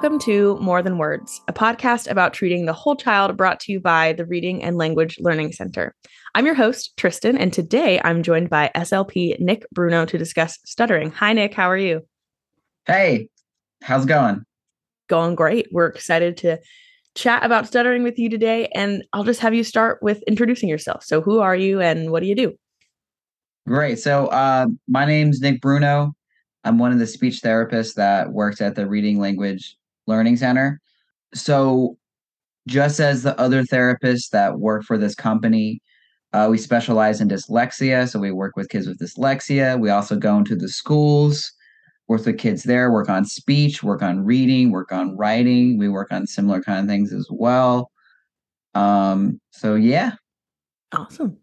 Welcome to More Than Words, a podcast about treating the whole child brought to you by the Reading and Language Learning Center. I'm your host, Tristan, and today I'm joined by SLP Nick Bruno to discuss stuttering. Hi, Nick. How are you? Hey, how's it going? Going great. We're excited to chat about stuttering with you today, and I'll just have you start with introducing yourself. So, who are you and what do you do? Great. So, uh, my name's Nick Bruno. I'm one of the speech therapists that works at the Reading Language Learning Center. So, just as the other therapists that work for this company, uh, we specialize in dyslexia. So, we work with kids with dyslexia. We also go into the schools, work with kids there, work on speech, work on reading, work on writing. We work on similar kind of things as well. Um, so, yeah. Awesome.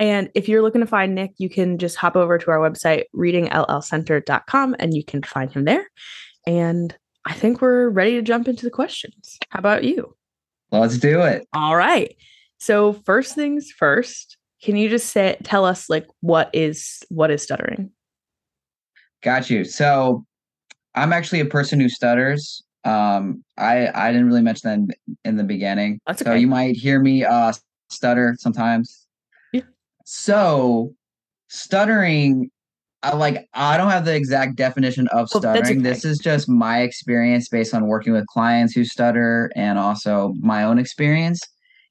And if you're looking to find Nick, you can just hop over to our website, readingllcenter.com, and you can find him there. And I think we're ready to jump into the questions. How about you? Let's do it. All right. So first things first, can you just say tell us like what is what is stuttering? Got you. So I'm actually a person who stutters. Um, I I didn't really mention that in the beginning. That's So you might hear me uh stutter sometimes. Yeah. So stuttering I like I don't have the exact definition of Oh, stuttering. okay. This is just my experience based on working with clients who stutter and also my own experience.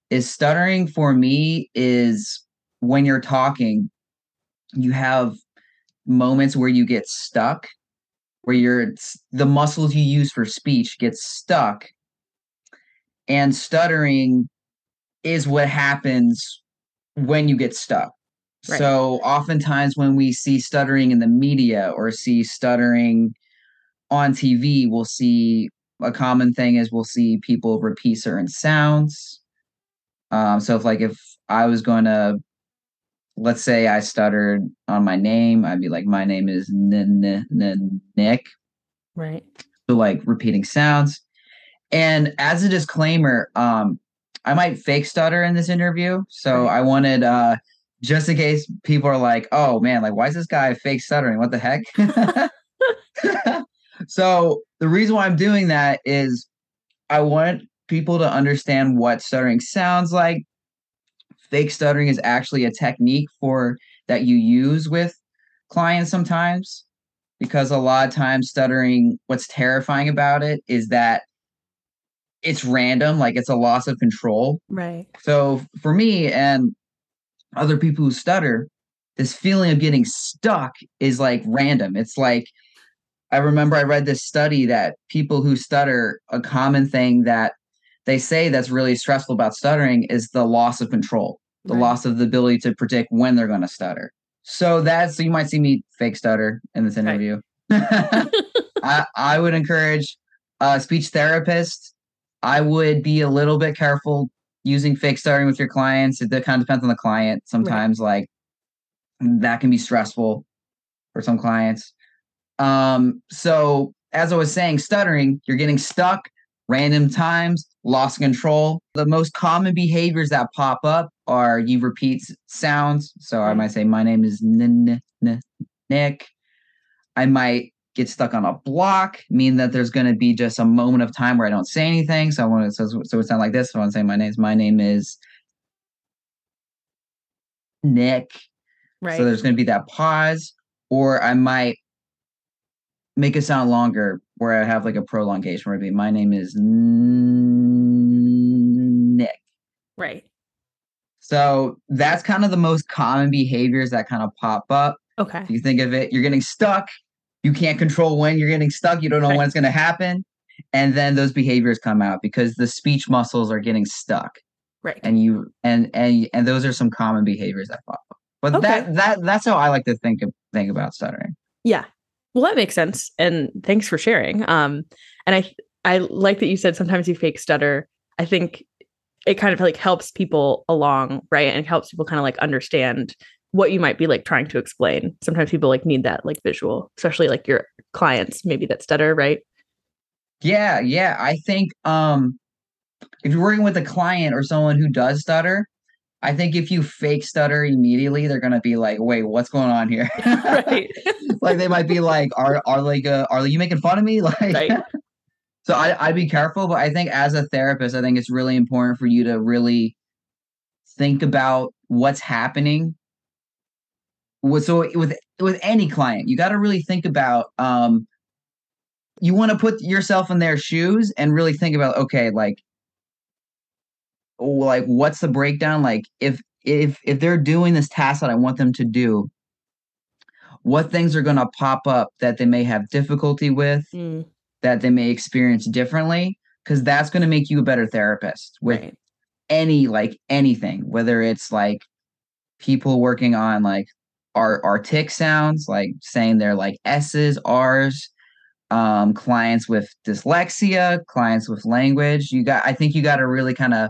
Is stuttering for me is when you're talking, you have moments where you get stuck, where you're the muscles you use for speech get stuck. And stuttering is what happens when you get stuck. Right. So oftentimes when we see stuttering in the media or see stuttering on TV, we'll see a common thing is we'll see people repeat certain sounds. Um, so if like if I was going to let's say I stuttered on my name, I'd be like, my name is N- N- N- Nick. Right. So like repeating sounds. And as a disclaimer, um, I might fake stutter in this interview. So. I wanted uh just in case people are like, oh man, like why is this guy fake stuttering? What the heck? so the reason why I'm doing that is I want people to understand what stuttering sounds like. Fake stuttering is actually a technique for that you use with clients sometimes because a lot of times stuttering what's terrifying about it is that it's random like it's a loss of control Right. so for me and other people who stutter this feeling of getting stuck is like random it's like i remember i read this study that people who stutter a common thing that they say that's really stressful about stuttering is the loss of control the Right. loss of the ability to predict when they're going to stutter so that's so you might see me fake stutter in this Right. interview I, I would encourage a speech therapist. I would be a little bit careful using fake stuttering with your clients. It kind of depends on the client. Sometimes, like that can be stressful for some clients. Um, so as I was saying, stuttering, you're getting stuck, random times, lost control. The most common behaviors that pop up are you repeat sounds. So I might say, My name is Nick. I might get stuck on a block, mean that there's going to be just a moment of time where I don't say anything. So I want to, so, so it sound like this. So I want to say my name's, my name is Nick. Right. So there's going to be that pause, or I might make it sound longer where I have like a prolongation where it'd be, my name is Nick. right. So that's kind of the most common behaviors that kind of pop up. Okay. If you think of it, you're getting stuck. You can't control when you're getting stuck. You don't know Right. when it's going to happen. And then those behaviors come out because the speech muscles are getting stuck. Right. And you and and and those are some common behaviors that pop up. But Okay. that that that's how I like to think of think about stuttering. Yeah. Well, that makes sense. And thanks for sharing. Um, and I I like that you said sometimes you fake stutter. I think it kind of like helps people along, right? And it helps people kind of like understand what you might be like trying to explain. Sometimes people like need that like visual, especially like your clients, maybe that stutter, right? Yeah, yeah. I think um if you're working with a client or someone who does stutter, I think if you fake stutter immediately, they're gonna be like, "Wait, what's going on here?" right. like they might be like, "Are are like uh, are you making fun of me?" Like, Right. So I, I'd be careful, but I think as a therapist, I think it's really important for you to really think about what's happening. With so with with any client, you got to really think about um you want to put yourself in their shoes and really think about okay, like like what's the breakdown? Like if if if they're doing this task that I want them to do, what things are going to pop up that they may have difficulty with, Mm, that they may experience differently, because that's going to make you a better therapist with right. any like anything, whether it's like people working on like our our tick sounds, like saying they're like S's, R's, um, clients with dyslexia, clients with language. You got I think you got to really kind of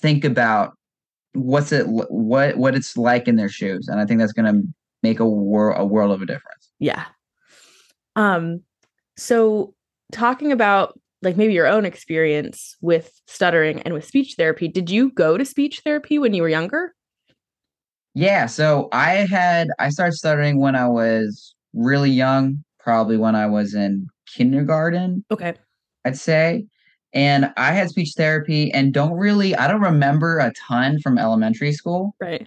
think about what's it what what it's like in their shoes, and I think that's going to make a world a world of a difference. Yeah. Um, so talking about like maybe your own experience with stuttering and with speech therapy, did you go to speech therapy when you were younger? Yeah, so I had I started stuttering when I was really young, probably when I was in kindergarten, Okay. I'd say. And I had speech therapy and don't really I don't remember a ton from elementary school. Right.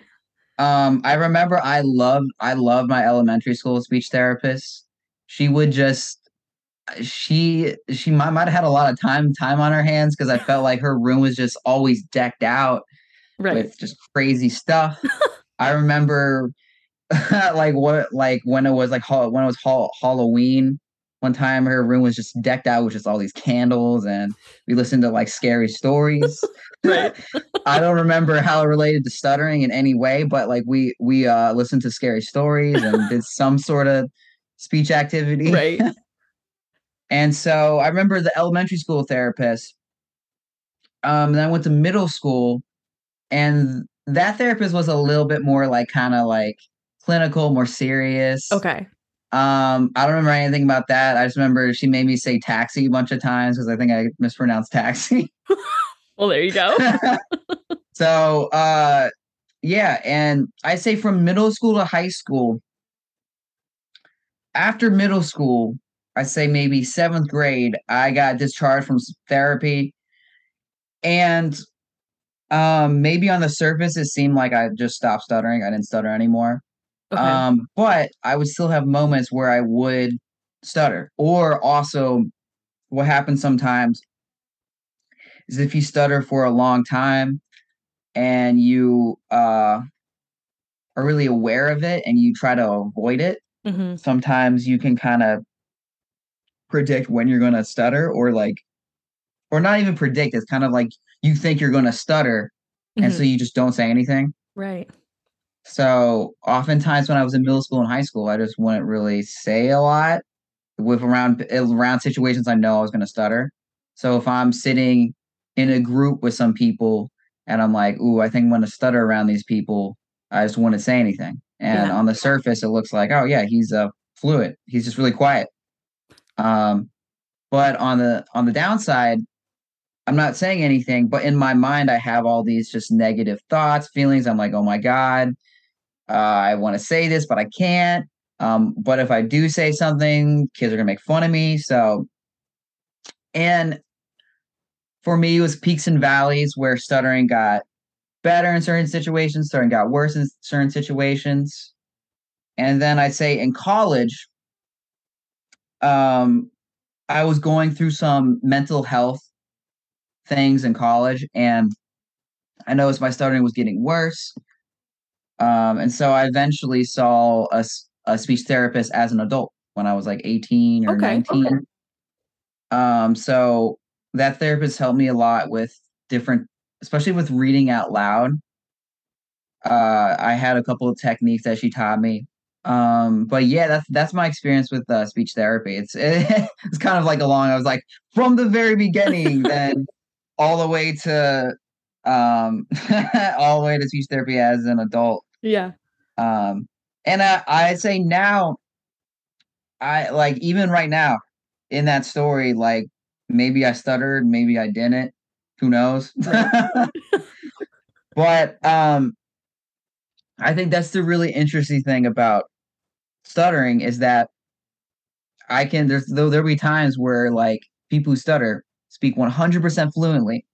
Um, I remember I loved I loved my elementary school speech therapist. She would just she she might, might have had a lot of time time on her hands because I felt like her room was just always decked out Right. with just crazy stuff. I remember like what like when it was like when it was hol- Halloween one time her room was just decked out with just all these candles and we listened to like scary stories. Right. I don't remember how it related to stuttering in any way, but like we we uh listened to scary stories and did some sort of speech activity. right. And so I remember the elementary school therapist. Um, then I went to middle school, and that therapist was a little bit more like kind of like clinical, more serious. Okay. Um, I don't remember anything about that. I just remember she made me say taxi a bunch of times because I think I mispronounced taxi. Well, there you go. so uh yeah, and I say from middle school to high school. After middle school, I say maybe seventh grade, I got discharged from therapy. And um maybe on the surface it seemed like I just stopped stuttering. I didn't stutter anymore. Okay. Um, but I would still have moments where I would stutter. Or also what happens sometimes is if you stutter for a long time and you uh are really aware of it and you try to avoid it, Mhm. sometimes you can kind of predict when you're going to stutter or like or not even predict it's kind of like you think you're going to stutter and so Mhm. you just don't say anything right. so oftentimes when i was in middle school and high school i just wouldn't really say a lot with around around situations i know i was going to stutter so if i'm sitting in a group with some people and i'm like ooh i think i'm going to stutter around these people i just wouldn't say anything and Yeah. on the surface it looks like oh yeah he's uh fluid he's just really quiet um but on the on the downside i'm not saying anything but in my mind i have all these just negative thoughts feelings. I'm like oh my god uh, i want to say this but i can't. Um but if i do say something kids are gonna make fun of me so. And for me it was peaks and valleys where stuttering got better in certain situations stuttering got worse in certain situations. And then i'd say in college um I was going through some mental health things in college, and I noticed my stuttering was getting worse. Um, and so I eventually saw a, a speech therapist as an adult when I was like 18 or Okay, 19. okay. Um, so that therapist helped me a lot with different, especially with reading out loud. Uh, I had a couple of techniques that she taught me. Um, but yeah, that's that's my experience with uh, speech therapy. It's it's kind of like along. I was like from the very beginning, then all the way to um all the way to speech therapy as an adult. Yeah. Um, and I I'd say now, I like even right now in that story, like maybe I stuttered, maybe I didn't. Who knows? but um, I think that's the really interesting thing about stuttering is that I can there's though there'll be times where like people who stutter speak 100% fluently.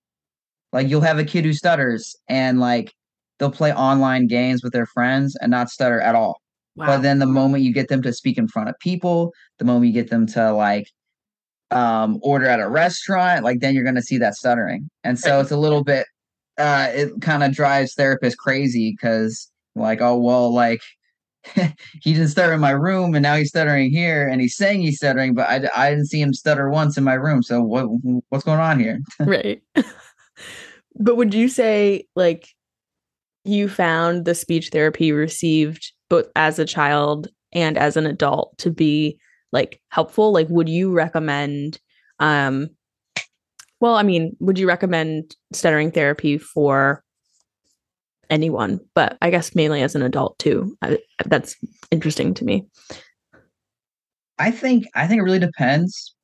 Like you'll have a kid who stutters and like they'll play online games with their friends and not stutter at all. Wow. But then the moment you get them to speak in front of people, the moment you get them to like um order at a restaurant, like then you're gonna see that stuttering. And so it's a little bit uh it kind of drives therapists crazy because like, oh well, like he didn't stutter in my room and now he's stuttering here and he's saying he's stuttering but I, I didn't see him stutter once in my room so what what's going on here? Right. But would you say like you found the speech therapy received both as a child and as an adult to be like helpful? Like would you recommend um well i mean would you recommend stuttering therapy for anyone but i guess mainly as an adult too I, that's interesting to me i think i think it really depends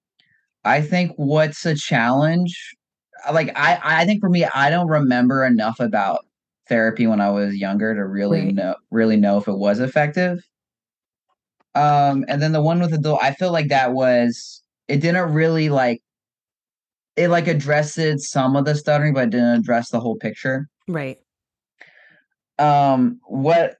i think what's a challenge like i i think for me i don't remember enough about therapy when I was younger to really right. know really know if it was effective. Um, and then the one with adult, I feel like that was it didn't really like it like addressed some of the stuttering, but didn't address the whole picture. Right. Um, what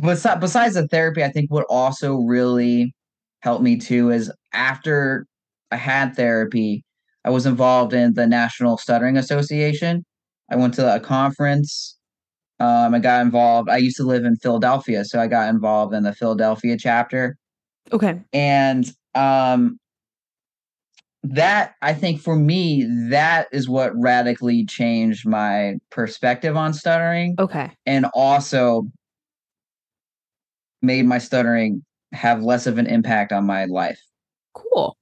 besides besides the therapy, I think what also really helped me too is after I had therapy, I was involved in the National Stuttering Association. I went to a conference um, I got involved. I used to live in Philadelphia, so I got involved in the Philadelphia chapter. Okay. And um, that I think for me, that is what radically changed my perspective on stuttering. Okay. And also made my stuttering have less of an impact on my life. Cool.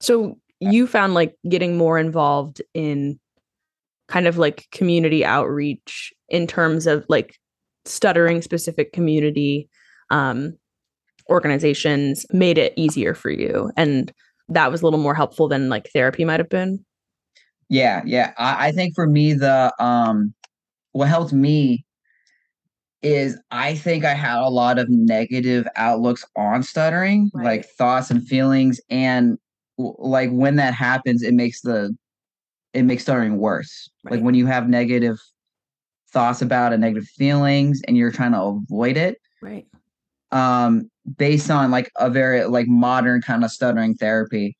So you found like getting more involved in kind of like community outreach in terms of like stuttering specific community um, organizations made it easier for you and that was a little more helpful than like therapy might have been yeah yeah I, I think for me the um what helped me is I think I had a lot of negative outlooks on stuttering, right. like thoughts and feelings. And like when that happens, it makes the it makes stuttering worse. Right. Like when you have negative thoughts about it, negative feelings, and you're trying to avoid it. Right. Um, based on like a very like modern kind of stuttering therapy,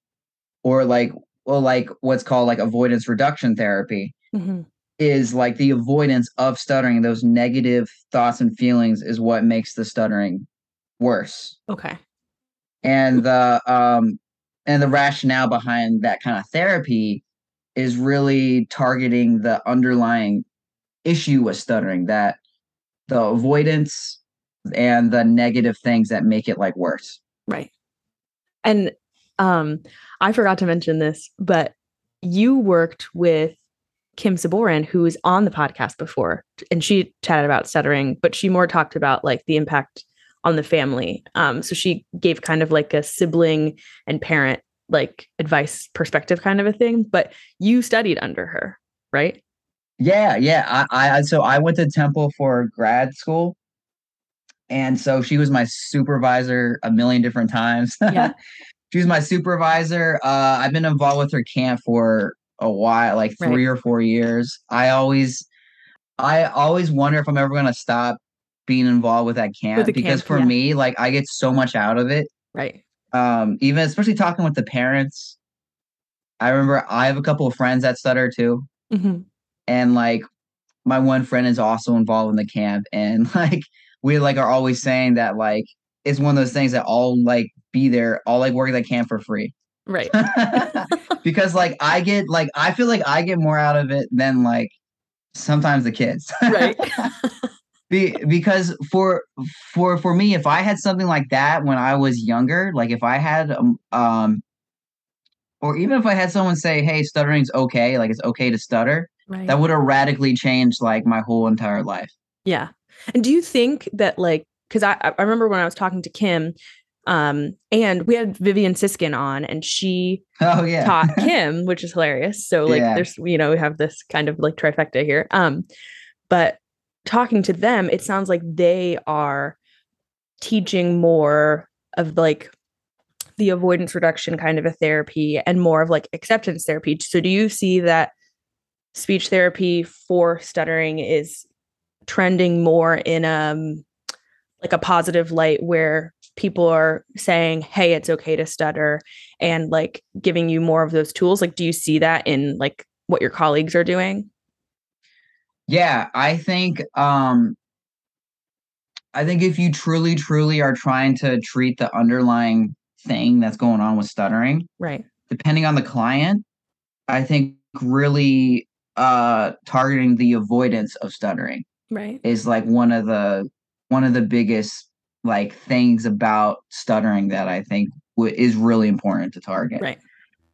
or like well, like what's called like avoidance reduction therapy. Mm-hmm. Is like the avoidance of stuttering, those negative thoughts and feelings is what makes the stuttering worse. Okay. And the um and the rationale behind that kind of therapy is really targeting the underlying issue with stuttering that the avoidance and the negative things that make it like worse. Right. And um i forgot to mention this but you worked with kim saboran who was on the podcast before and she chatted about stuttering but she more talked about like the impact on the family. Um so she gave kind of like a sibling and parent like advice perspective kind of a thing but you studied under her right? Yeah yeah. I i so i went to temple for grad school and so she was my supervisor a million different times. Yeah. She was my supervisor. Uh i've been involved with her camp for a while like three right. or four years. I always i always wonder if i'm ever going to stop being involved with that camp with because camp, for yeah. me like i get so much out of it. Right. Um even especially talking with the parents. I remember i have a couple of friends that stutter too. Mm-hmm. and like my one friend is also involved in the camp. And like we like are always saying that like it's one of those things that all like be there all like work at the camp for free. Right. Because like i get like i feel like i get more out of it than like sometimes the kids. Right. Be, because for for for me if i had something like that when i was younger like if i had um, um or even if i had someone say hey stuttering's okay like it's okay to stutter right. that would have radically changed like my whole entire life. Yeah and do you think that like because I, I remember when i was talking to kim um and we had vivian Sisskin on and she oh yeah taught kim which is hilarious so like yeah. there's you know we have this kind of like trifecta here um but talking to them, it sounds like they are teaching more of like the avoidance reduction kind of a therapy and more of like acceptance therapy. So do you see that speech therapy for stuttering is trending more in um like a positive light where people are saying hey it's okay to stutter and like giving you more of those tools. Like do you see that in like what your colleagues are doing? Yeah i think um i think if you truly truly are trying to treat the underlying thing that's going on with stuttering right. depending on the client i think really uh targeting the avoidance of stuttering right is like one of the one of the biggest like things about stuttering that I think w- is really important to target. right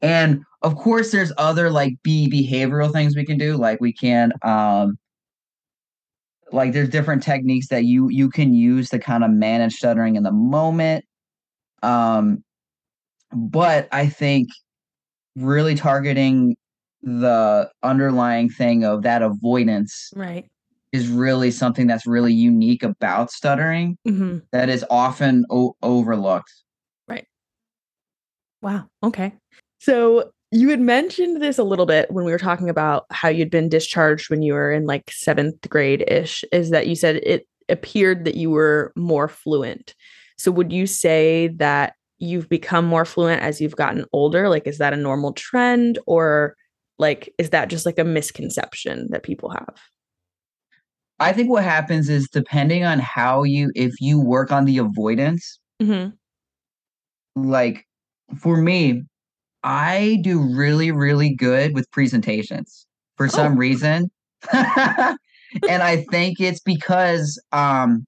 And of course, there's other like B behavioral things we can do. Like we can, um, like there's different techniques that you you can use to kind of manage stuttering in the moment. Um, but I think really targeting the underlying thing of that avoidance right is really something that's really unique about stuttering hmm that is often o- overlooked. Right. Wow okay. So you had mentioned this a little bit when we were talking about how you'd been discharged when you were in like seventh grade ish is that you said it appeared that you were more fluent. So would you say that you've become more fluent as you've gotten older? Like is that a normal trend or like is that just like a misconception that people have I think what happens is depending on how you if you work on the avoidance, hmm like for me, I do really really good with presentations for some Oh. reason. and I think it's because um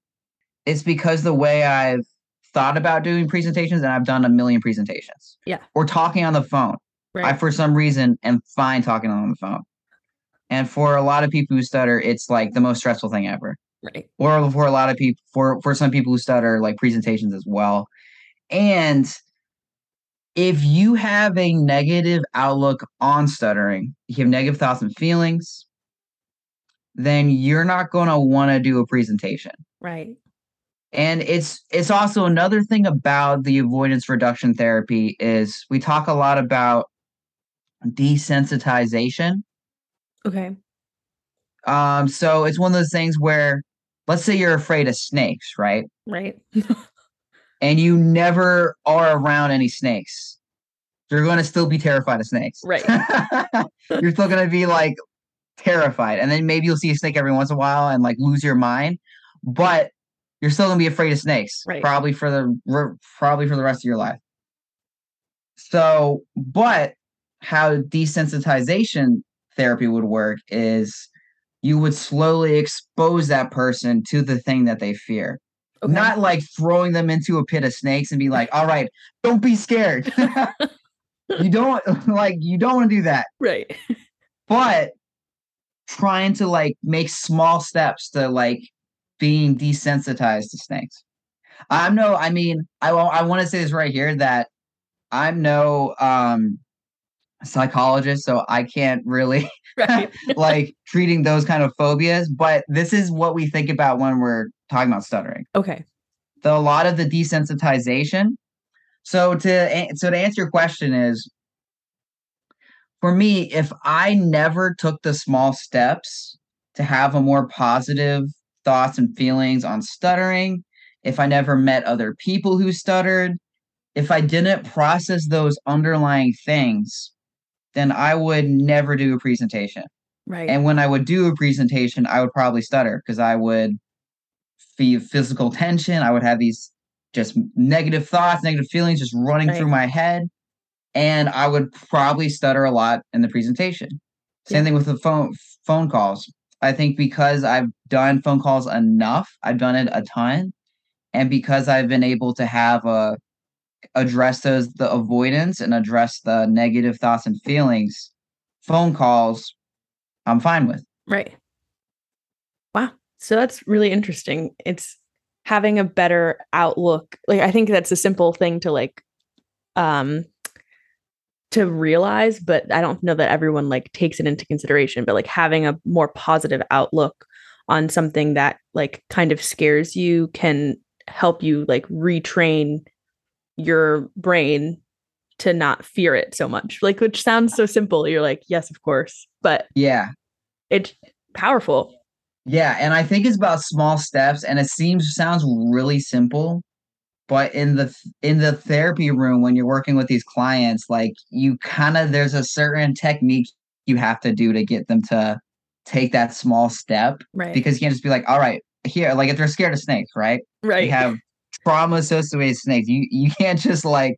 it's because the way I've thought about doing presentations and I've done a million presentations. Yeah. Or talking on the phone. I for some reason am fine talking on the phone. And for a lot of people who stutter, it's like the most stressful thing ever. right Or for a lot of people, for for some people who stutter, like presentations as well. And if you have a negative outlook on stuttering, you have negative thoughts and feelings, then you're not going to want to do a presentation. right And it's it's also another thing about the avoidance reduction therapy is we talk a lot about desensitization. Okay Um, so it's one of those things where, let's say you're afraid of snakes, right? right And you never are around any snakes. You're going to still be terrified of snakes. Right. you're still going to be like terrified. And then maybe you'll see a snake every once in a while and like lose your mind. But you're still going to be afraid of snakes, Right. probably for the probably for the rest of your life. So, but how desensitization therapy would work is you would slowly expose that person to the thing that they fear. okay. Not like throwing them into a pit of snakes and be like, all right, don't be scared. you don't like you don't want to do that. right But trying to like make small steps to like being desensitized to snakes. I'm no, I mean, I I want to say this right here that I'm no um psychologist, so I can't really right like treating those kind of phobias, but this is what we think about when we're talking about stuttering. okay The a lot of the desensitization. So to so to answer your question is for me, if I never took the small steps to have a more positive thoughts and feelings on stuttering, if I never met other people who stuttered, if I didn't process those underlying things, then I would never do a presentation. right And when I would do a presentation, I would probably stutter because I would feel physical tension. I would have these just negative thoughts, negative feelings just running through my head. And I would probably stutter a lot in the presentation. Same Yeah. thing with the phone phone calls. I think because I've done phone calls enough, I've done it a ton, and because I've been able to have a address those the avoidance and address the negative thoughts and feelings, phone calls I'm fine with. Right. Wow. So that's really interesting. It's having a better outlook. Like I think that's a simple thing to like um to realize, but I don't know that everyone like takes it into consideration, but like having a more positive outlook on something that like kind of scares you can help you like retrain your brain to not fear it so much. Like which sounds so simple. You're like, yes, of course. But yeah. It's powerful. Yeah, and I think it's about small steps and it seems sounds really simple, but in the in the therapy room when you're working with these clients like you kind of there's a certain technique you have to do to get them to take that small step right because you can't just be like all right here like if they're scared of snakes right right they have trauma associated with snakes. You you can't just like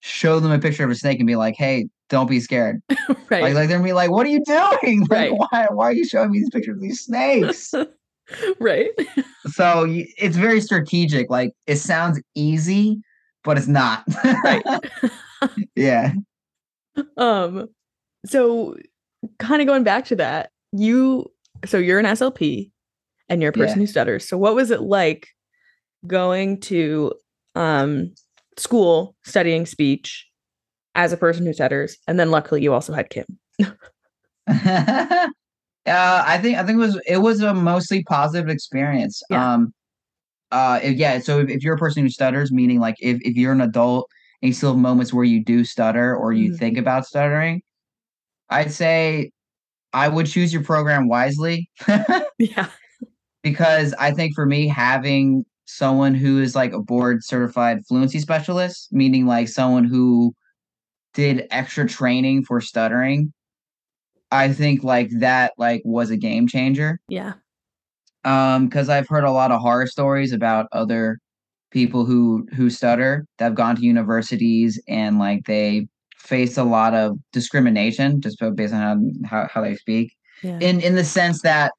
show them a picture of a snake and be like hey don't be scared. Right. Like, like they're gonna be like what are you doing? Like right. why why are you showing me these pictures of these snakes? Right. So it's very strategic. Like it sounds easy but it's not. Right. Yeah. Um so kind of going back to that you so you're an slp and you're a person yeah. who stutters. So what was it like going to um school studying speech as a person who stutters and then luckily you also had kim Uh, I think I think it was it was a mostly positive experience. Yeah. Um, uh, if, yeah. So if, if you're a person who stutters, meaning like if, if you're an adult and you still have moments where you do stutter or you mm. think about stuttering, I'd say I would choose your program wisely. yeah. Because I think for me, having someone who is like a board certified fluency specialist, meaning like someone who did extra training for stuttering I think like that like was a game changer. Yeah. Um, because I've heard a lot of horror stories about other people who who stutter that have gone to universities and like they face a lot of discrimination just based on how how, how they speak. Yeah. In in the sense that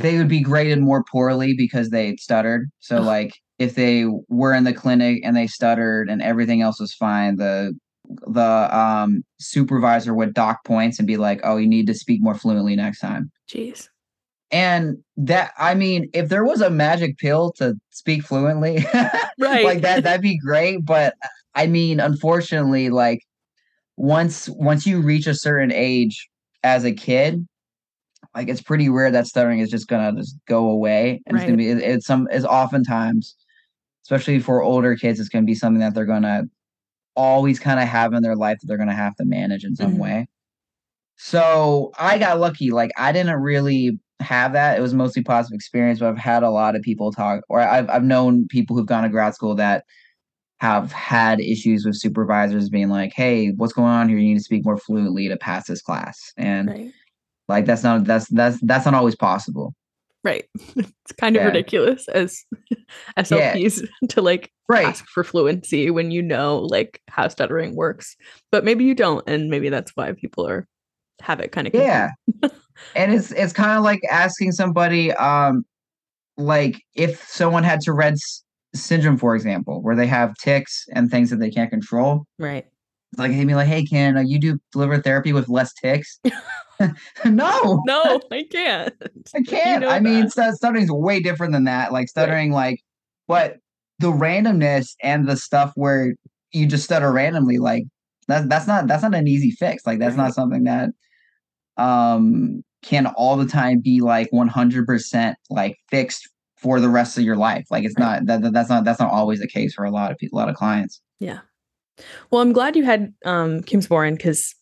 they would be graded more poorly because they stuttered. So like if they were in the clinic and they stuttered and everything else was fine, the the um, supervisor would dock points and be like, "Oh, you need to speak more fluently next time." Jeez. And that, I mean, if there was a magic pill to speak fluently, right, like that, that'd be great. But I mean, unfortunately, like once once you reach a certain age as a kid, like it's pretty rare that stuttering is just gonna just go away. And right. it's gonna be it, it's some is oftentimes, especially for older kids, it's gonna be something that they're gonna always kind of have in their life that they're going to have to manage in some mm-hmm. way. So I got lucky. Like I didn't really have that. It was mostly positive experience, but I've had a lot of people talk, or I've I've known people who've gone to grad school that have had issues with supervisors being like, "Hey, what's going on here? You need to speak more fluently to pass this class." And right. Like that's not that's that's that's not always possible. Right. It's kind of yeah. ridiculous as SLPs yeah. to like right. ask for fluency when you know like how stuttering works. But maybe you don't and maybe that's why people are have it kind of Yeah. and it's it's kind of like asking somebody um like if someone had Tourette's syndrome for example, where they have ticks and things that they can't control. Right. Like, hey, me like, hey, can uh, you do deliver therapy with less tics? no, no, I can't. I can't. You know I that. mean, stuttering's way different than that. Like stuttering, right. like, but the randomness and the stuff where you just stutter randomly, like that, that's not that's not an easy fix. Like that's right. not something that um can all the time be like 100% like fixed for the rest of your life. Like it's right. not that that's not that's not always the case for a lot of people, a lot of clients. Yeah. Well, I'm glad you had um Kim Sporen because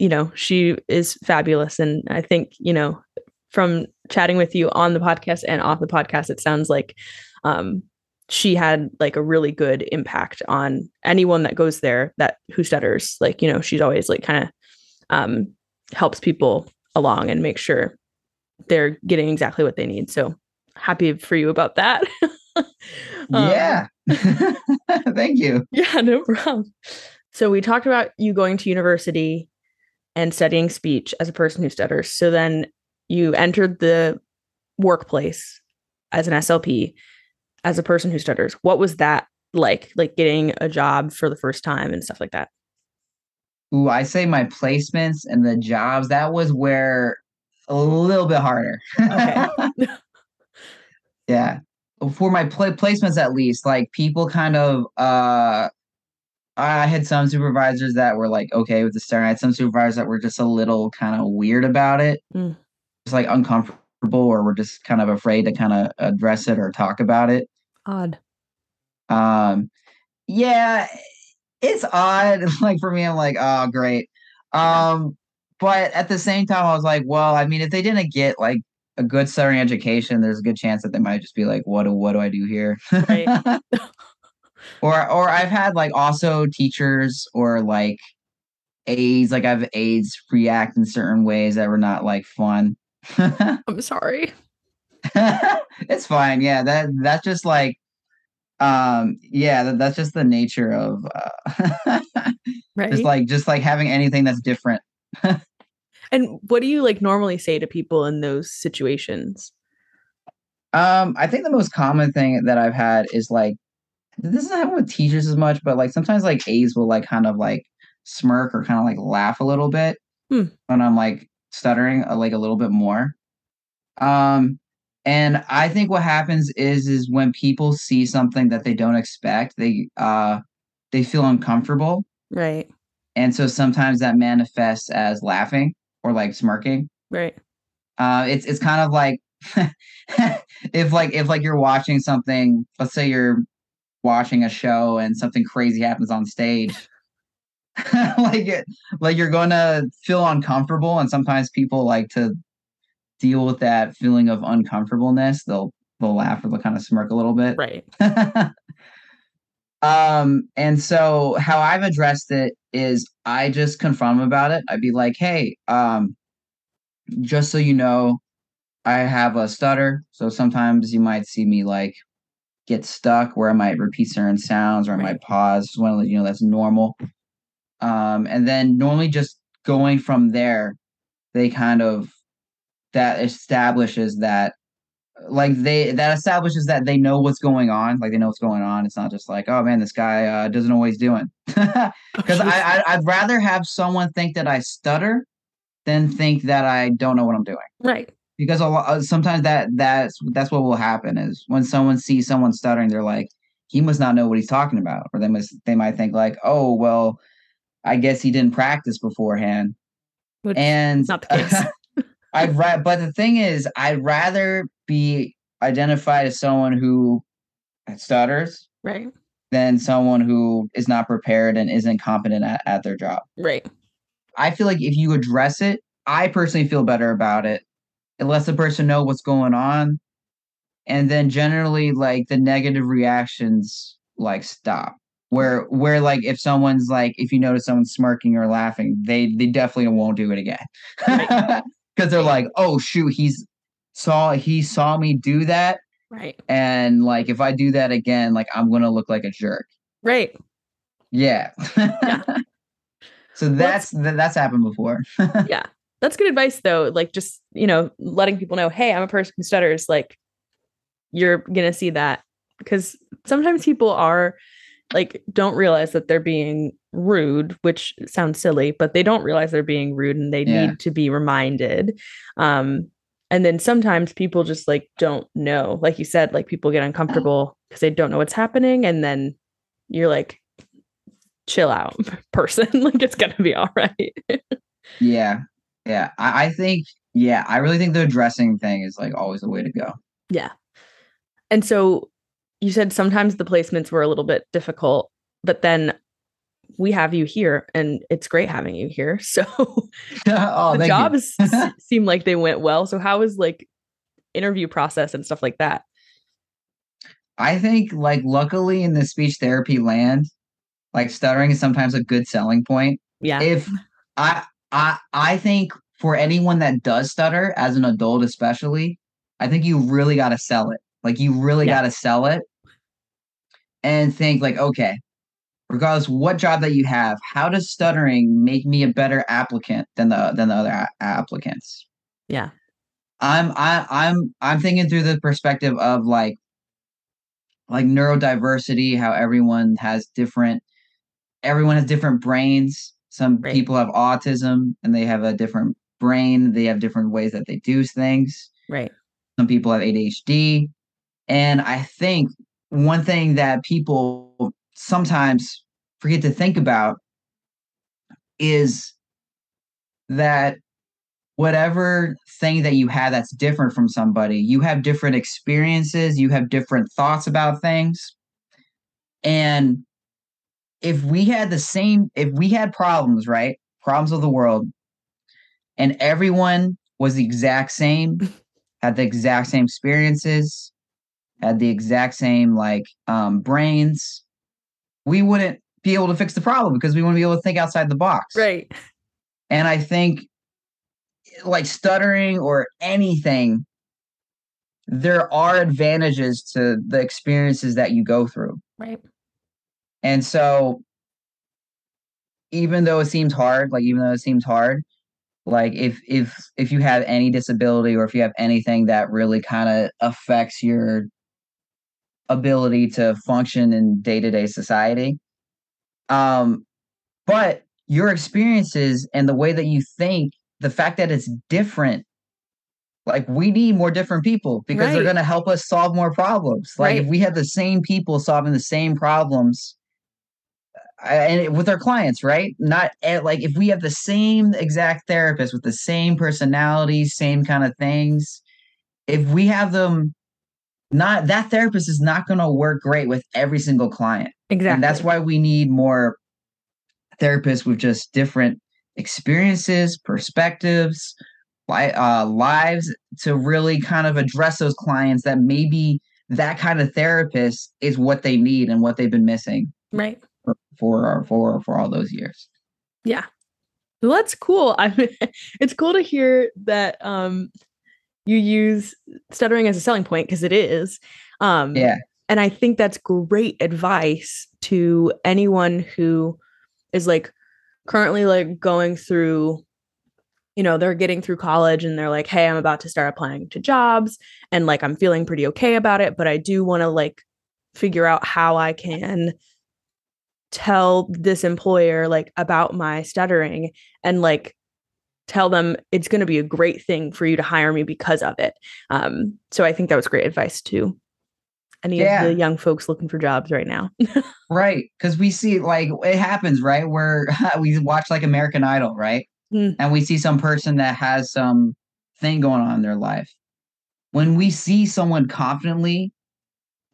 you know, she is fabulous. And I think, you know, from chatting with you on the podcast and off the podcast, it sounds like um, she had like a really good impact on anyone that goes there that who stutters. Like, you know, she's always like kind of um, helps people along and make sure they're getting exactly what they need. So happy for you about that. um, yeah. Thank you. Yeah, no problem. So we talked about you going to university and studying speech as a person who stutters. So then you entered the workplace as an SLP as a person who stutters. What was that like? Like getting a job for the first time and stuff like that? Ooh, I say my placements and the jobs, that was where a little bit harder. Okay. yeah. For my pl- placements at least, like people kind of uh I had some supervisors that were like okay with the stare. I had some supervisors that were just a little kind of weird about it, mm. just like uncomfortable, or were just kind of afraid to kind of address it or talk about it. Odd. Um, yeah, it's odd. Like for me, I'm like, oh great. Um, but at the same time, I was like, well, I mean, if they didn't get like a good stuttering education, there's a good chance that they might just be like, what do what do I do here? Right. or or I've had like also teachers or like aides, like I've aides react in certain ways that were not like fun. I'm sorry. it's fine. Yeah, that that's just like um yeah, that, that's just the nature of uh Right. just like just like having anything that's different. and what do you like normally say to people in those situations? Um, I think the most common thing that I've had is like this doesn't happen with teachers as much, but like sometimes like A's will like kind of like smirk or kind of like laugh a little bit Hmm. when I'm like stuttering uh, like a little bit more. Um, and I think what happens is is when people see something that they don't expect, they uh they feel uncomfortable, Right. and so sometimes that manifests as laughing or like smirking. Right. Uh, it's it's kind of like if like if like you're watching something, let's say you're watching a show and something crazy happens on stage. like it, like you're going to feel uncomfortable and sometimes people like to deal with that feeling of uncomfortableness. They'll they'll laugh or they'll kind of smirk a little bit. Right. um and so how I've addressed it is I just confront them about it. I'd be like, "Hey, um just so you know, I have a stutter, so sometimes you might see me like get stuck where I might repeat certain sounds or I might pause. Well, you know, that's normal. Um, and then normally just going from there, they kind of that establishes that like they that establishes that they know what's going on. Like they know what's going on. It's not just like, oh man, this guy uh, doesn't know what he's doing. Because I, I I'd rather have someone think that I stutter than think that I don't know what I'm doing right. Because a lot, uh, sometimes that that's that's what will happen is when someone sees someone stuttering, they're like, he must not know what he's talking about, or they must they might think like, oh well, I guess he didn't practice beforehand, Which and not the case. I'd ra- but the thing is, I'd rather be identified as someone who stutters right. than someone who is not prepared and isn't competent at, at their job. Right. I feel like if you address it, I personally feel better about it. It lets the person know what's going on. And then generally like the negative reactions like stop. Where where like if someone's like if you notice someone smirking or laughing, they they definitely won't do it again. Cuz they're like, "Oh shoot, he's saw he saw me do that Right. and like if I do that again, like I'm going to look like a jerk." Right. Yeah. Yeah. so that's th- that's happened before. yeah. That's good advice though. Like just, you know, letting people know, hey, I'm a person who stutters. Like you're gonna see that. Because sometimes people are like don't realize that they're being rude, which sounds silly, but they don't realize they're being rude and they Yeah. need to be reminded. Um, and then sometimes people just like don't know. Like you said, like people get uncomfortable because they don't know what's happening. And then you're like, chill out, person. like it's gonna be all right. Yeah. Yeah. I, I think, yeah, I really think the dressing thing is like always the way to go. Yeah. And so you said sometimes the placements were a little bit difficult, but then we have you here and it's great having you here. So oh, the jobs seem like they went well. So how was like interview process and stuff like that? I think like luckily in the speech therapy land, like stuttering is sometimes a good selling point. Yeah. If I I I think for anyone that does stutter as an adult especially, I think you really got to sell it. Like you really Yeah. got to sell it and think like okay, regardless what job that you have, how does stuttering make me a better applicant than the than the other a- applicants? yeah. I'm I I'm I'm thinking through the perspective of like like neurodiversity, how everyone has different everyone has different brains. Some Right. people have autism and they have a different brain. They have different ways that they do things. Right. Some people have ADHD. And I think one thing that people sometimes forget to think about is that whatever thing that you have that's different from somebody, you have different experiences, you have different thoughts about things. And if we had the same if we had problems, right? Problems of the world and everyone was the exact same, had the exact same experiences, had the exact same like um brains, we wouldn't be able to fix the problem because we wouldn't be able to think outside the box. Right. And I think like stuttering or anything, there are advantages to the experiences that you go through. Right. And so even though it seems hard, like even though it seems hard, like if if if you have any disability or if you have anything that really kind of affects your ability to function in day-to-day society um but your experiences and the way that you think the fact that it's different like we need more different people because Right. they're going to help us solve more problems like if we have the same people solving the same problems and with our clients right not eh, like if we have the same exact therapist with the same personality same kind of things if we have them not that therapist is not going to work great with every single client Exactly. and that's why we need more therapists with just different experiences, perspectives, li- uh, lives to really kind of address those clients that maybe that kind of therapist is what they need and what they've been missing Right. For for for, for all those years. Yeah. Well, that's cool. I mean, it's cool to hear that um you use stuttering as a selling point because it is. Um Yeah, and I think that's great advice to anyone who is like currently like going through you know, they're getting through college and they're like, "Hey, I'm about to start applying to jobs and like I'm feeling pretty okay about it, but I do want to like figure out how I can tell this employer like about my stuttering and like tell them it's going to be a great thing for you to hire me because of it. Um, so I think that was great advice to any Yeah. of the young folks looking for jobs right now. right. Because we see like it happens, right? Where we watch like American Idol, right? Mm. And we see some person that has some thing going on in their life. When we see someone confidently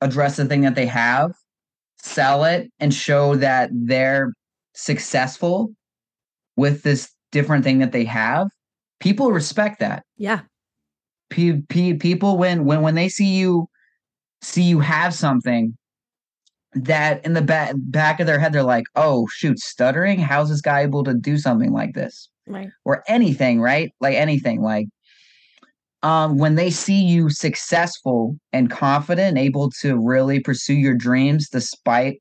address the thing that they have, sell it, and show that they're successful with this different thing that they have, people respect that. yeah. Pe- pe- people when when when they see you see you have something that in the back back of their head they're like oh shoot stuttering how's this guy able to do something like this Right. or anything right like anything like um when they see you successful and confident able to really pursue your dreams despite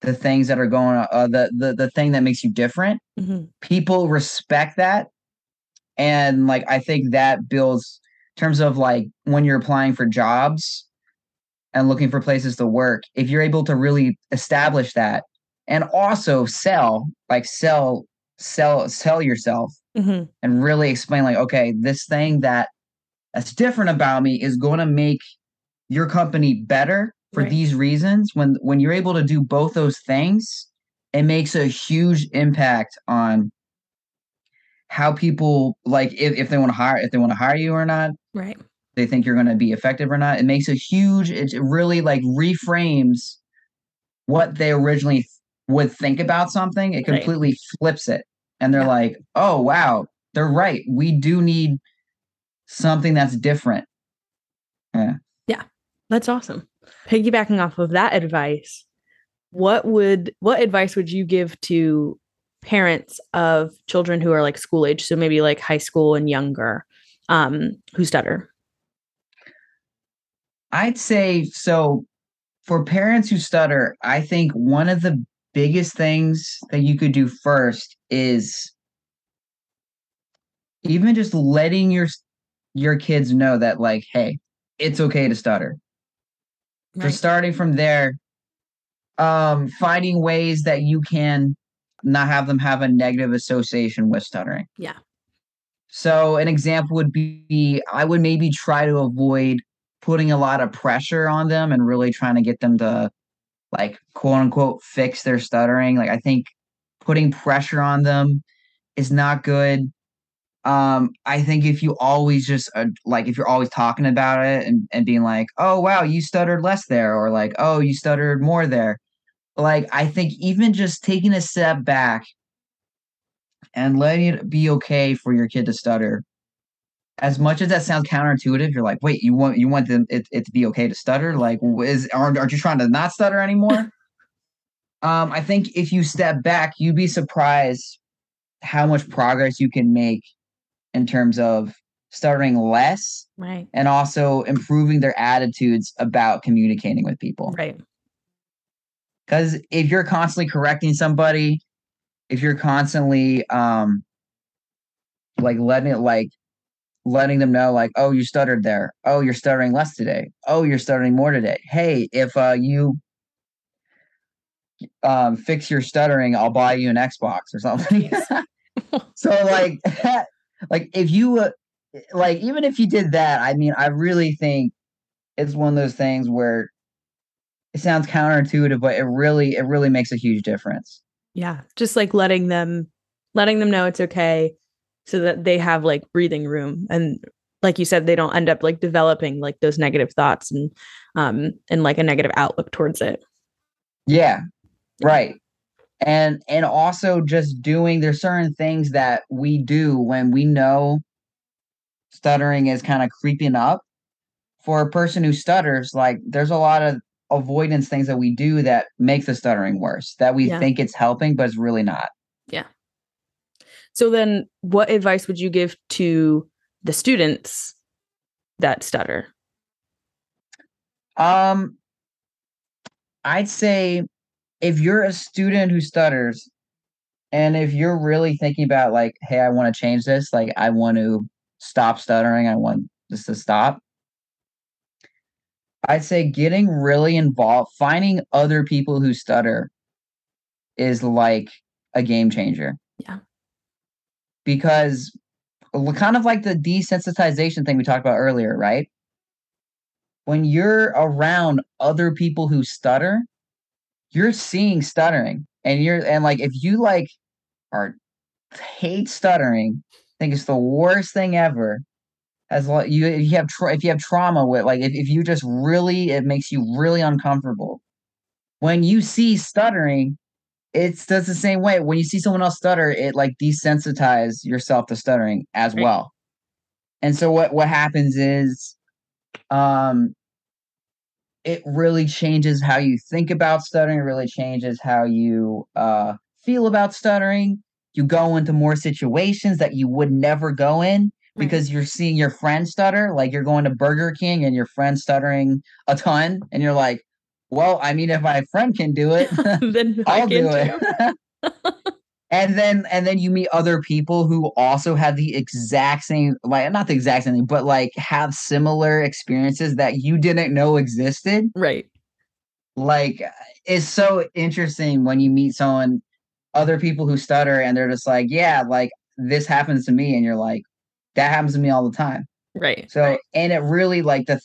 the things that are going on uh, the, the the thing that makes you different hmm people respect that. And like i think that builds in terms of like when you're applying for jobs and looking for places to work if you're able to really establish that and also sell like sell sell sell yourself hmm and really explain like okay this thing that that's different about me is going to make your company better for Right. these reasons when when you're able to do both those things it makes a huge impact on how people like if, if they want to hire if they want to hire you or not Right. they think you're going to be effective or not it makes a huge it really like reframes what they originally th- would think about something it Right. completely flips it and they're Yeah. like oh wow they're right we do need something that's different Yeah. Yeah. That's awesome. Piggybacking off of that advice, what would what advice would you give to parents of children who are like school age, so maybe like high school and younger, um, who stutter? i'd say so for parents who stutter i think one of the biggest things that you could do first is even just letting your your kids know that like hey it's okay to stutter for Right. starting from there um finding ways that you can not have them have a negative association with stuttering Yeah. so an example would be i would maybe try to avoid putting a lot of pressure on them and really trying to get them to like quote unquote fix their stuttering like i think putting pressure on them is not good um i think if you always just uh, like if you're always talking about it and, and being like oh wow you stuttered less there or like oh you stuttered more there like I think even just taking a step back and letting it be okay for your kid to stutter. As much as that sounds counterintuitive, you're like, wait, you want you want them it, it to be okay to stutter? Like, is aren't, aren't you trying to not stutter anymore? um, I think if you step back, you'd be surprised how much progress you can make in terms of stuttering less Right. and also improving their attitudes about communicating with people. Right. Because if you're constantly correcting somebody, if you're constantly um like letting it like letting them know like, oh, you stuttered there. Oh, you're stuttering less today. Oh, you're stuttering more today. Hey, if uh you um fix your stuttering, I'll buy you an Xbox or something. so like like if you uh, like even if you did that, I mean, I really think it's one of those things where it sounds counterintuitive, but it really it really makes a huge difference. Yeah. Just like letting them letting them know it's okay so that they have like breathing room and like you said they don't end up like developing like those negative thoughts and um and like a negative outlook towards it. Yeah. Right. And and also just doing there's certain things that we do when we know stuttering is kind of creeping up. For a person who stutters, like there's a lot of avoidance things that we do that make the stuttering worse. That we Yeah. think it's helping, but it's really not. Yeah. So then what advice would you give to the students that stutter? Um, I'd say if you're a student who stutters, and if you're really thinking about like, hey, I want to change this, like I want to stop stuttering, I want this to stop. I'd say getting really involved, finding other people who stutter is like a game changer. Yeah. Because kind of like the desensitization thing we talked about earlier, right? When you're around other people who stutter, you're seeing stuttering. And you're and like if you like are hate stuttering, think it's the worst thing ever. As lo- you if you have tra- if you have trauma with like if, if you just really it makes you really uncomfortable. When you see stuttering, it's does the same way. When you see someone else stutter, it like desensitize yourself to stuttering as well. And so what what happens is um it really changes how you think about stuttering, it really changes how you uh feel about stuttering. You go into more situations that you would never go in because you're seeing your friend stutter. Like you're going to Burger King and your friend stuttering a ton, and you're like, well, I mean, if my friend can do it, then I I'll can do it. and then and then you meet other people who also have the exact same like not the exact same thing, but like have similar experiences that you didn't know existed. Right. Like it's so interesting when you meet someone, other people who stutter and they're just like, yeah, like this happens to me, and you're like, that happens to me all the time. Right. So and it really like the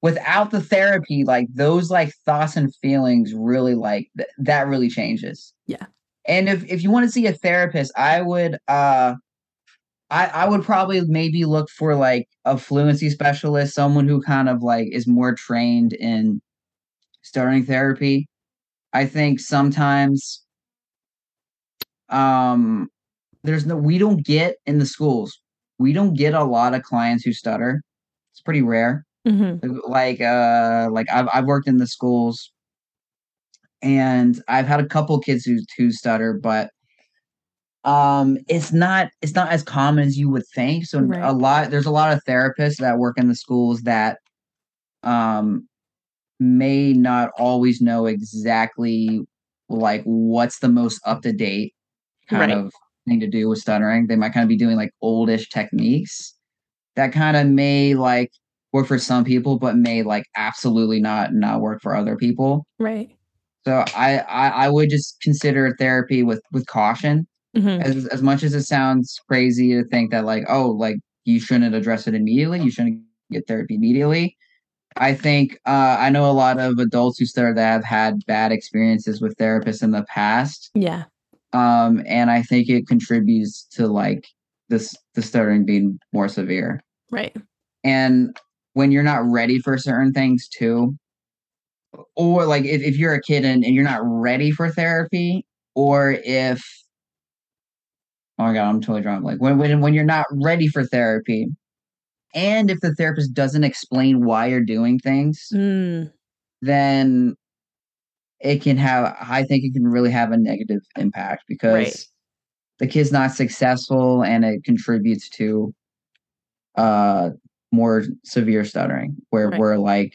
without the therapy, like those like thoughts and feelings really like th- that really changes. Yeah. And if if you want to see a therapist, I would uh I I would probably maybe look for like a fluency specialist, someone who kind of like is more trained in stuttering therapy. I think sometimes um there's no we don't get in the schools. We don't get a lot of clients who stutter. It's pretty rare Mhm. like uh like I've I've worked in the schools and I've had a couple kids who who stutter, but um it's not it's not as common as you would think. So Right. a lot there's a lot of therapists that work in the schools that um may not always know exactly like what's the most up to date kind Right. of thing to do with stuttering. They might kind of be doing like oldish techniques that kind of may like work for some people, but may like absolutely not not work for other people. Right. So I I, I would just consider therapy with with caution. Mhm. As as much as it sounds crazy to think that like oh like you shouldn't address it immediately, you shouldn't get therapy immediately. I think uh, I know a lot of adults who stutter that have had bad experiences with therapists in the past, Yeah. um, and I think it contributes to like this the stuttering being more severe Right. and when you're not ready for certain things too or like if, if you're a kid and, and you're not ready for therapy, or if oh my god, I'm totally drunk. Like when when when you're not ready for therapy, and if the therapist doesn't explain why you're doing things, Mm, then it can have I think it can really have a negative impact because Right. the kid's not successful and it contributes to uh more severe stuttering where Right. we're like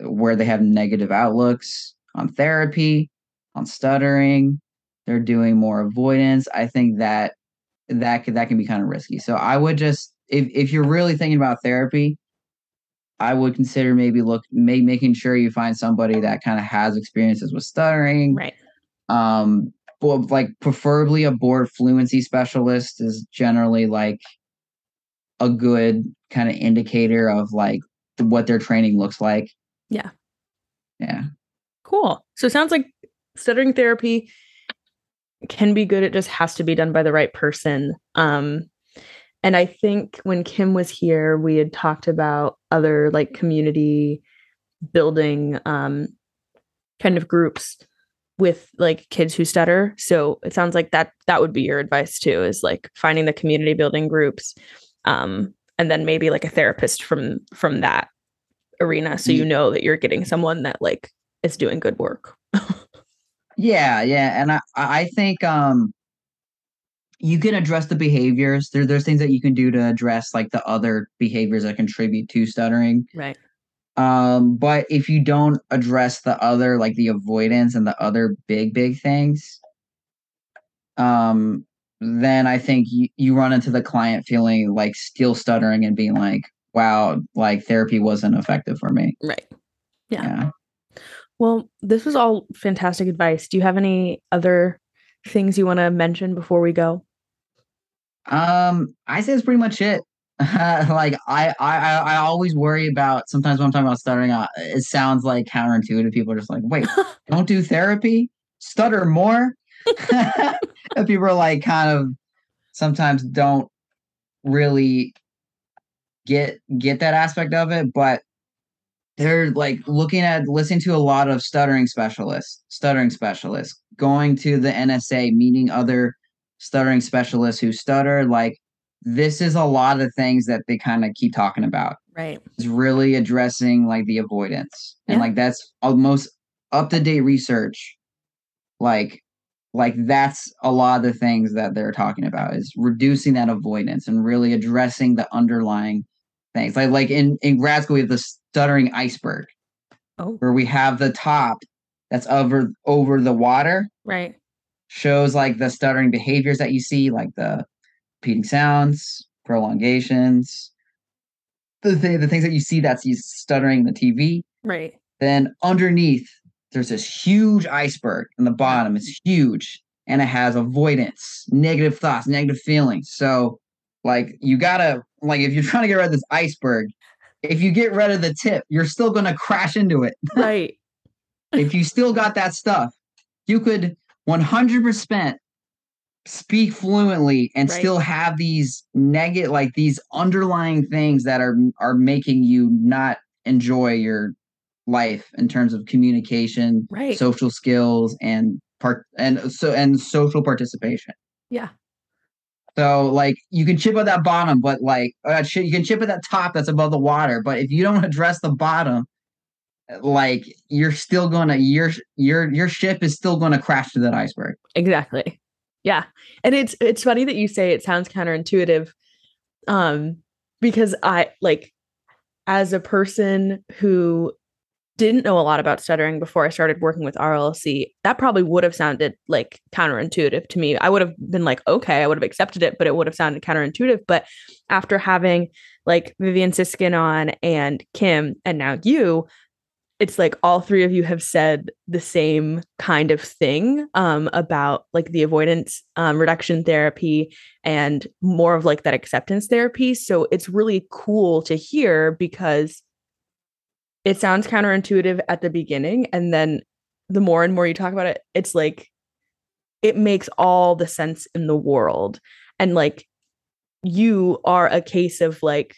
where they have negative outlooks on therapy, on stuttering, they're doing more avoidance. I think that that could that can be kind of risky. So I would just if if you're really thinking about therapy, I would consider maybe look may, making sure you find somebody that kind of has experiences with stuttering. right. Um well, like preferably a board fluency specialist is generally like a good kind of indicator of like what their training looks like. Yeah. Yeah. Cool. So it sounds like stuttering therapy can be good. It just has to be done by the right person. Um, and I think when Kim was here, we had talked about other like community building um, kind of groups with like kids who stutter. So it sounds like that that would be your advice too, is like finding the community building groups, um, and then maybe like a therapist from from that arena, so you know that you're getting someone that like is doing good work. Yeah, yeah, and I I I think um you can address the behaviors. There there's things that you can do to address like the other behaviors that contribute to stuttering. Right. Um, but if you don't address the other like the avoidance and the other big big things, um, then I think you, you run into the client feeling like still stuttering and being like, "Wow, like therapy wasn't effective for me." Right. Yeah. Yeah. Well, this was all fantastic advice. Do you have any other things you want to mention before we go? Um, I say that's pretty much it. like I, I, I I always worry about sometimes when I'm talking about stuttering, uh, it sounds like counterintuitive. People are just like, wait, don't do therapy, stutter more. and people are like, kind of sometimes don't really get get that aspect of it, but they're like looking at listening to a lot of stuttering specialists, stuttering specialists, going to the NSA, meeting other stuttering specialists who stutter. Like this is a lot of things that they kind of keep talking about. Right. Is really addressing like the avoidance, and like that's almost up to date research. Like, like that's a lot of the things that they're talking about is reducing that avoidance and really addressing the underlying things. Like, like in in grad school, we have the stuttering iceberg Oh, where we have the top that's over over the water right. shows like the stuttering behaviors that you see, like the repeating sounds, prolongations, the th- the things that you see that's you stuttering the TV. Right. Then underneath, there's this huge iceberg, and the bottom is huge, and it has avoidance, negative thoughts, negative feelings. So, like, you gotta like if you're trying to get rid of this iceberg, if you get rid of the tip, you're still gonna crash into it Right. if you still got that stuff, you could 100% speak fluently and Right. still have these negative like these underlying things that are are making you not enjoy your life in terms of communication, Right. social skills and part and so and social participation. Yeah. So like you can chip at that bottom, but like uh, you can chip at that top that's above the water. But if you don't address the bottom, like you're still gonna your your your ship is still gonna crash to that iceberg. Exactly. Yeah. And it's it's funny that you say it sounds counterintuitive. Um, because I like as a person who didn't know a lot about stuttering before I started working with RLC, that probably would have sounded like counterintuitive to me. I would have been like, okay, I would have accepted it, but it would have sounded counterintuitive. But after having like Vivian Sisskin on and Kim and now you, it's like all three of you have said the same kind of thing um, about like the avoidance um, reduction therapy and more of like that acceptance therapy. So it's really cool to hear because it sounds counterintuitive at the beginning. And then the more and more you talk about it, it's like it makes all the sense in the world. And like you are a case of like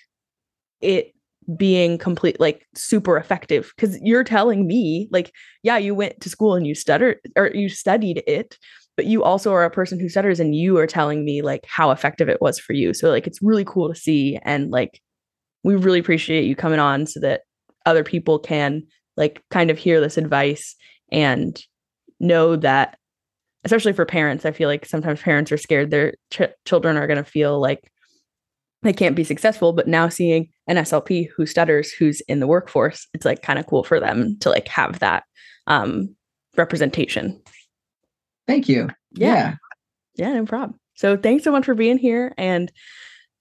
it being complete like super effective because you're telling me like yeah you went to school and you stuttered or you studied it but you also are a person who stutters and you are telling me like how effective it was for you so like it's really cool to see and like we really appreciate you coming on so that other people can like kind of hear this advice and know that especially for parents i feel like sometimes parents are scared their ch- children are going to feel like they can't be successful but now seeing an slp who stutters who's in the workforce it's like kind of cool for them to like have that um representation Thank you. Yeah. yeah no problem so thanks so much for being here and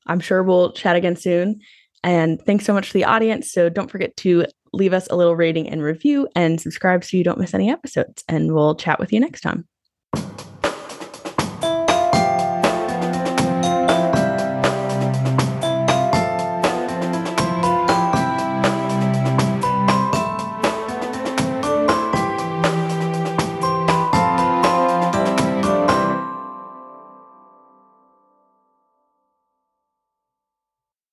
i'm sure we'll chat again soon and thanks so much to the audience. So don't forget to leave us a little rating and review and subscribe so you don't miss any episodes. And we'll chat with you next time